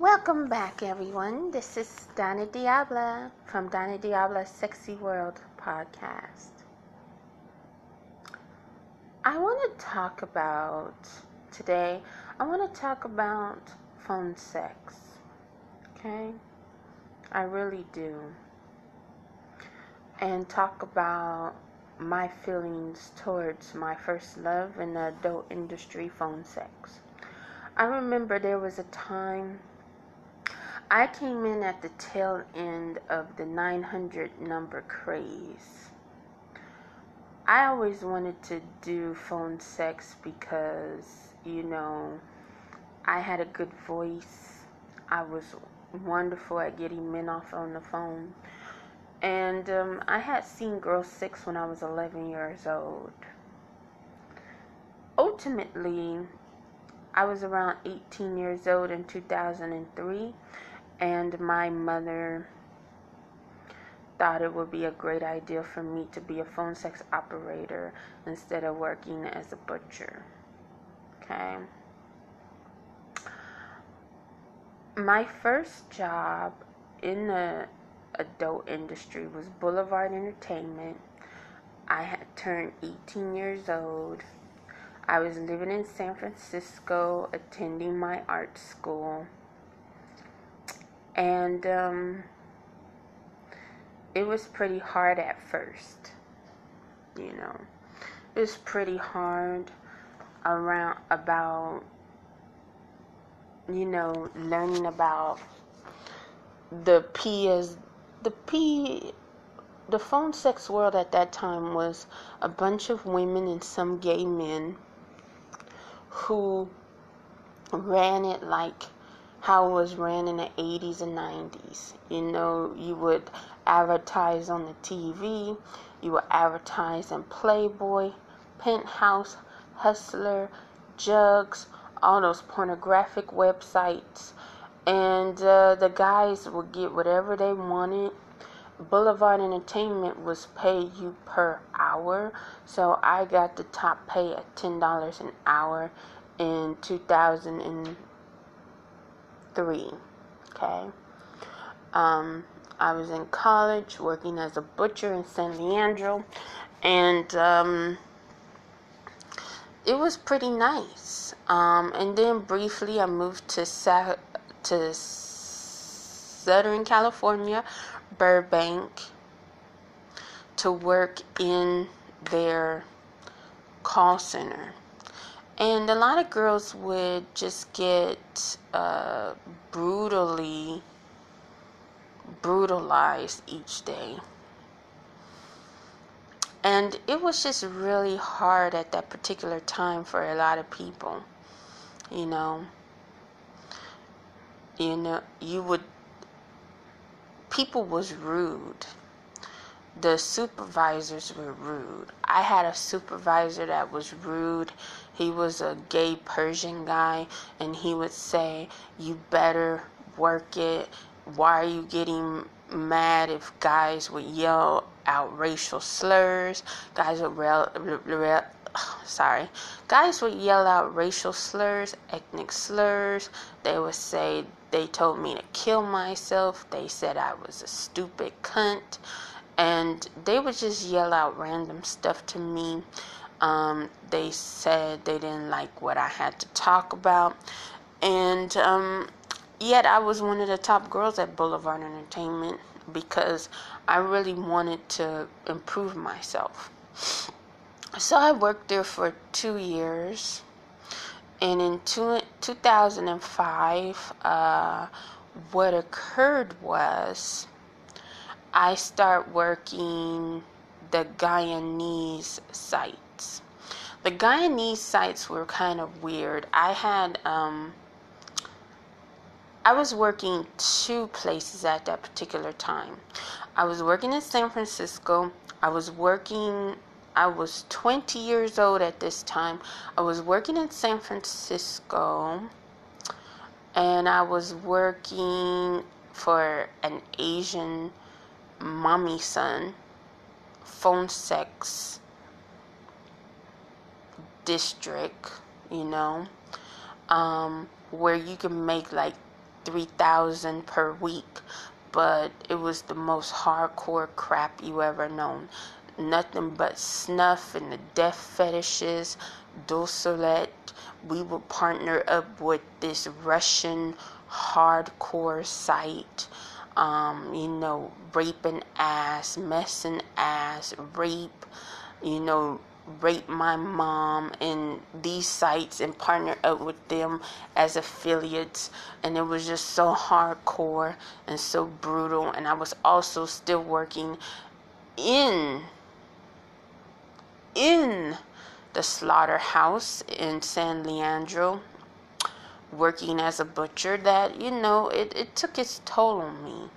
Welcome back, everyone. This is Dona Diabla from Dona Diabla's Sexy World podcast. I want to talk about today, I want to talk about phone sex. Okay? I really do. And talk about my feelings towards my first love in the adult industry phone sex. I remember there was a time I came in at the tail end of the 900 number craze. I always wanted to do phone sex because, you know, I had a good voice. I was wonderful at getting men off on the phone. And um, I had seen Girl 6 when I was 11 years old. Ultimately, I was around 18 years old in 2003 and my mother thought it would be a great idea for me to be a phone sex operator instead of working as a butcher. Okay. My first job in the adult industry was Boulevard Entertainment. I had turned 18 years old. I was living in San Francisco, attending my art school and um, it was pretty hard at first you know. It was pretty hard around about you know learning about the p is the p the phone sex world at that time was a bunch of women and some gay men who ran it like how it was ran in the 80s and 90s. You know, you would advertise on the TV, you would advertise in Playboy, Penthouse, Hustler, Jugs, all those pornographic websites, and uh, the guys would get whatever they wanted. Boulevard Entertainment was pay you per hour, so I got the top pay at ten dollars an hour in 2000 and three. Okay. Um, I was in college working as a butcher in San Leandro, and um, it was pretty nice. Um, and then briefly, I moved to Sa- to Southern California, Burbank, to work in their call center and a lot of girls would just get uh, brutally brutalized each day. And it was just really hard at that particular time for a lot of people you know? You know you would people was rude the supervisors were rude. I had a supervisor that was rude. He was a gay Persian guy, and he would say, You better work it. Why are you getting mad if guys would yell out racial slurs? Guys would rel- sorry, guys would yell out racial slurs, ethnic slurs. They would say they told me to kill myself. They said I was a stupid cunt and they would just yell out random stuff to me. Um, they said they didn't like what I had to talk about, and um, yet I was one of the top girls at Boulevard Entertainment because I really wanted to improve myself. So I worked there for two years, and in two, 2005, uh, what occurred was I start working the Guyanese sites. The Guyanese sites were kind of weird. I had um I was working two places at that particular time. I was working in San Francisco. I was working I was 20 years old at this time. I was working in San Francisco and I was working for an Asian mama-san phone sex district, you know, um, where you can make like 3000 per week but it was the most hardcore crap you ever known nothing but snuff and the death fetishes Dulcelet. we would partner up with this russian hardcore site um, you know raping ass messing ass rape you know rape my mom in these sites and partner up with them as affiliates. And it was just so hardcore and so brutal. And I was also still working in in the slaughterhouse in San Leandro working as a butcher that you know it, it took its toll on me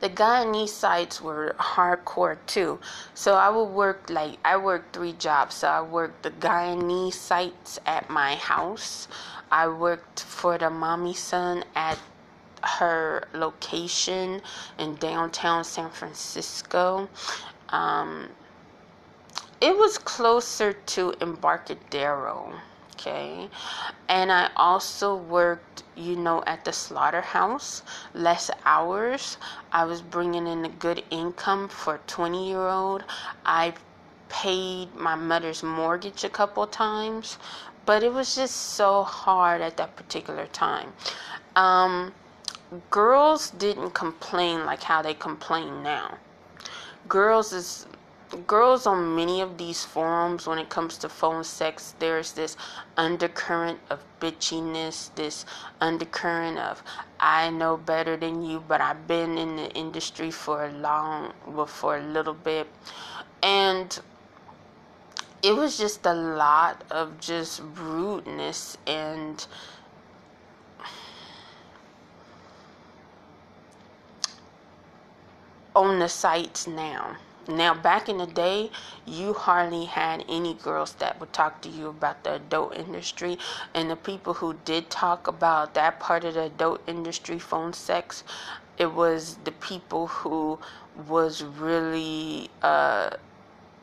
the Guyanese sites were hardcore too. So I would work like I worked three jobs. So I worked the Guyanese sites at my house. I worked for the mama-san at her location in downtown San Francisco. Um, it was closer to Embarcadero okay. And i also worked you know at the slaughterhouse less hours. I was bringing in a good income for a 20 year old i paid my mother's mortgage a couple times but it was just so hard at that particular time. Um, girls didn't complain like how they complain now. Girls is girls on many of these forums when it comes to phone sex there's this undercurrent of bitchiness this undercurrent of i know better than you but i've been in the industry for a long well for a little bit. And it was just a lot of just rudeness and on the sites now now, back in the day, you hardly had any girls that would talk to you about the adult industry. And the people who did talk about that part of the adult industry, phone sex, it was the people who was really uh,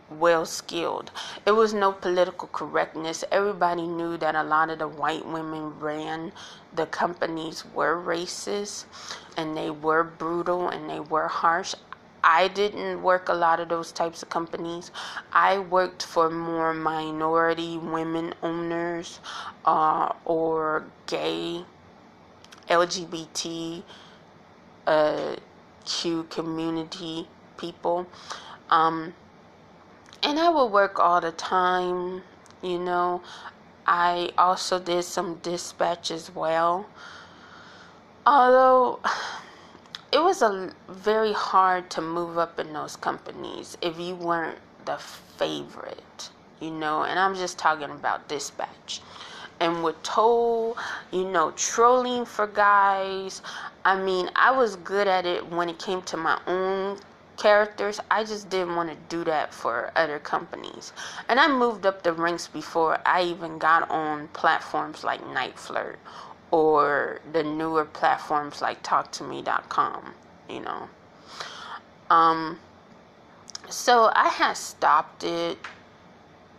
well skilled. It was no political correctness. Everybody knew that a lot of the white women ran the companies were racist and they were brutal and they were harsh. I didn't work a lot of those types of companies. I worked for more minority women owners uh, or gay, LGBT, uh, Q community people. Um, and I would work all the time, you know. I also did some dispatch as well. Although it was a very hard to move up in those companies if you weren't the favorite, you know. And I'm just talking about dispatch. And with Toll, you know, trolling for guys. I mean, I was good at it when it came to my own characters. I just didn't want to do that for other companies. And I moved up the ranks before I even got on platforms like NiteFlirt or the newer platforms like talktome.com, you know. Um, so I had stopped it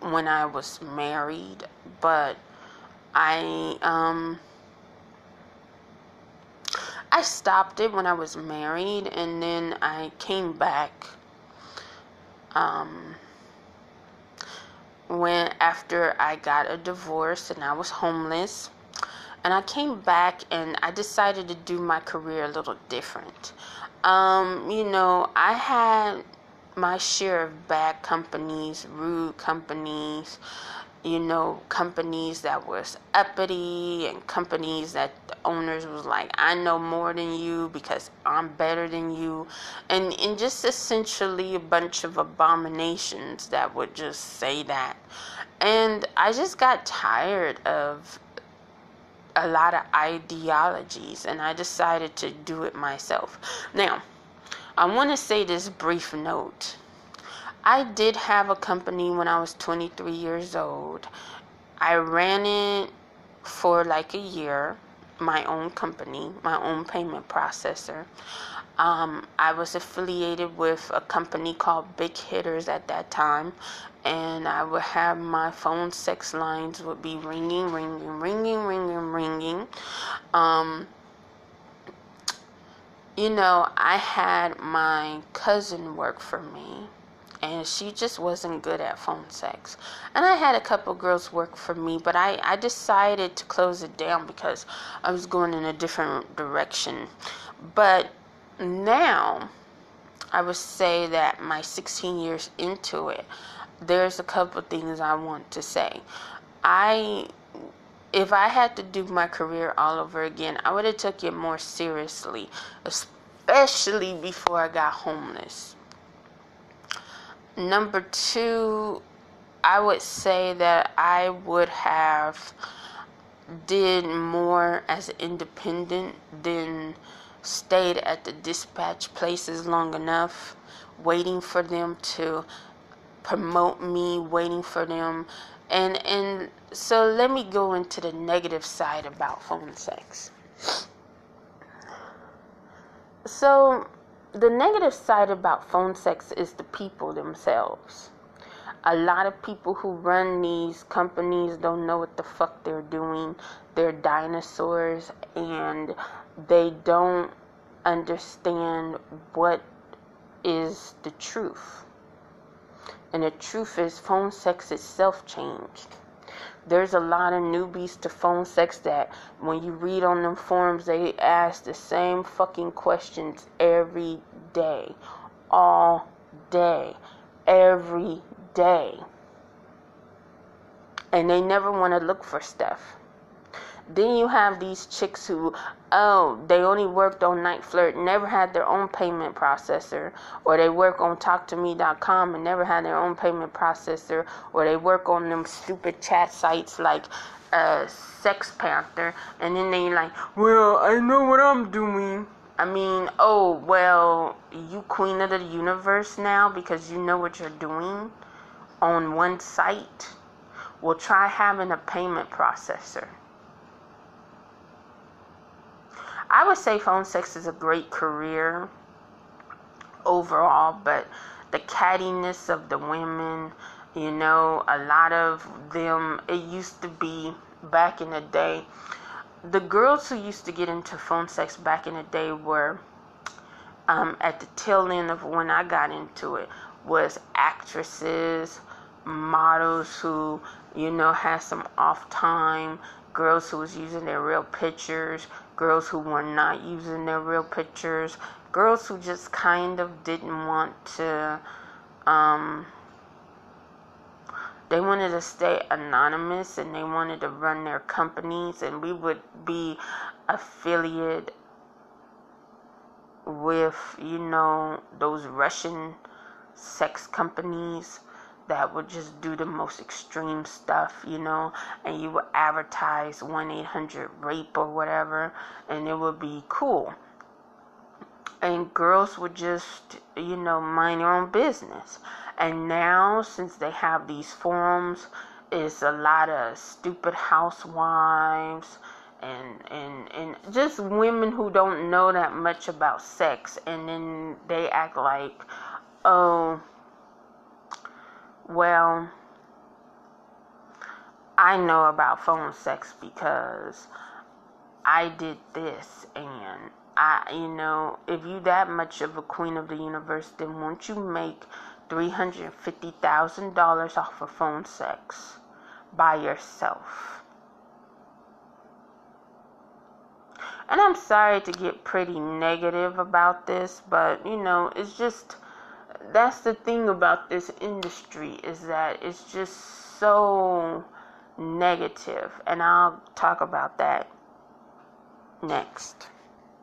when I was married, but I um I stopped it when I was married and then I came back um when after I got a divorce and I was homeless and I came back and I decided to do my career a little different. Um, you know, I had my share of bad companies, rude companies, you know, companies that was uppity and companies that the owners was like, I know more than you because I'm better than you. And, and just essentially a bunch of abominations that would just say that. And I just got tired of a lot of ideologies and I decided to do it myself. Now, I want to say this brief note. I did have a company when I was 23 years old. I ran it for like a year, my own company, my own payment processor. Um, I was affiliated with a company called Big Hitters at that time, and I would have my phone sex lines would be ringing, ringing, ringing, ringing, ringing. Um, you know, I had my cousin work for me and she just wasn't good at phone sex. And I had a couple girls work for me, but I, I decided to close it down because I was going in a different direction. But now, I would say that my 16 years into it, there's a couple things I want to say. I if I had to do my career all over again, I would have took it more seriously, especially before I got homeless. Number 2, I would say that I would have did more as an independent than stayed at the dispatch places long enough waiting for them to promote me, waiting for them and and so let me go into the negative side about phone sex. So the negative side about phone sex is the people themselves. A lot of people who run these companies don't know what the fuck they're doing. They're dinosaurs and they don't understand what is the truth. And the truth is, phone sex itself changed. There's a lot of newbies to phone sex that when you read on them forums, they ask the same fucking questions every day, all day, every day. And they never want to look for stuff. Then you have these chicks who, oh, they only worked on NiteFlirt, never had their own payment processor, or they work on TalkToMe.com and never had their own payment processor, or they work on them stupid chat sites like uh, Sex Panther, and then they like, well, I know what I'm doing. I mean, oh, well, you queen of the universe now because you know what you're doing on one site. Well, try having a payment processor. I would say phone sex is a great career overall, but the cattiness of the women, you know, a lot of them, it used to be back in the day. The girls who used to get into phone sex back in the day were um, at the tail end of when I got into it was actresses, models who you know had some off time, girls who was using their real pictures, girls who were not using their real pictures, girls who just kind of didn't want to, um, they wanted to stay anonymous and they wanted to run their companies, and we would be affiliated with, you know, those Russian sex companies that would just do the most extreme stuff, you know, and you would advertise 1 800 rape or whatever, and it would be cool. And girls would just, you know, mind their own business. And now, since they have these forums, it's a lot of stupid housewives and and and just women who don't know that much about sex and then they act like oh well, I know about phone sex because I did this and I you know, if you that much of a queen of the universe, then won't you make three hundred fifty thousand dollars off of phone sex by yourself? And I'm sorry to get pretty negative about this, but you know, it's just that's the thing about this industry is that it's just so negative and I'll talk about that next.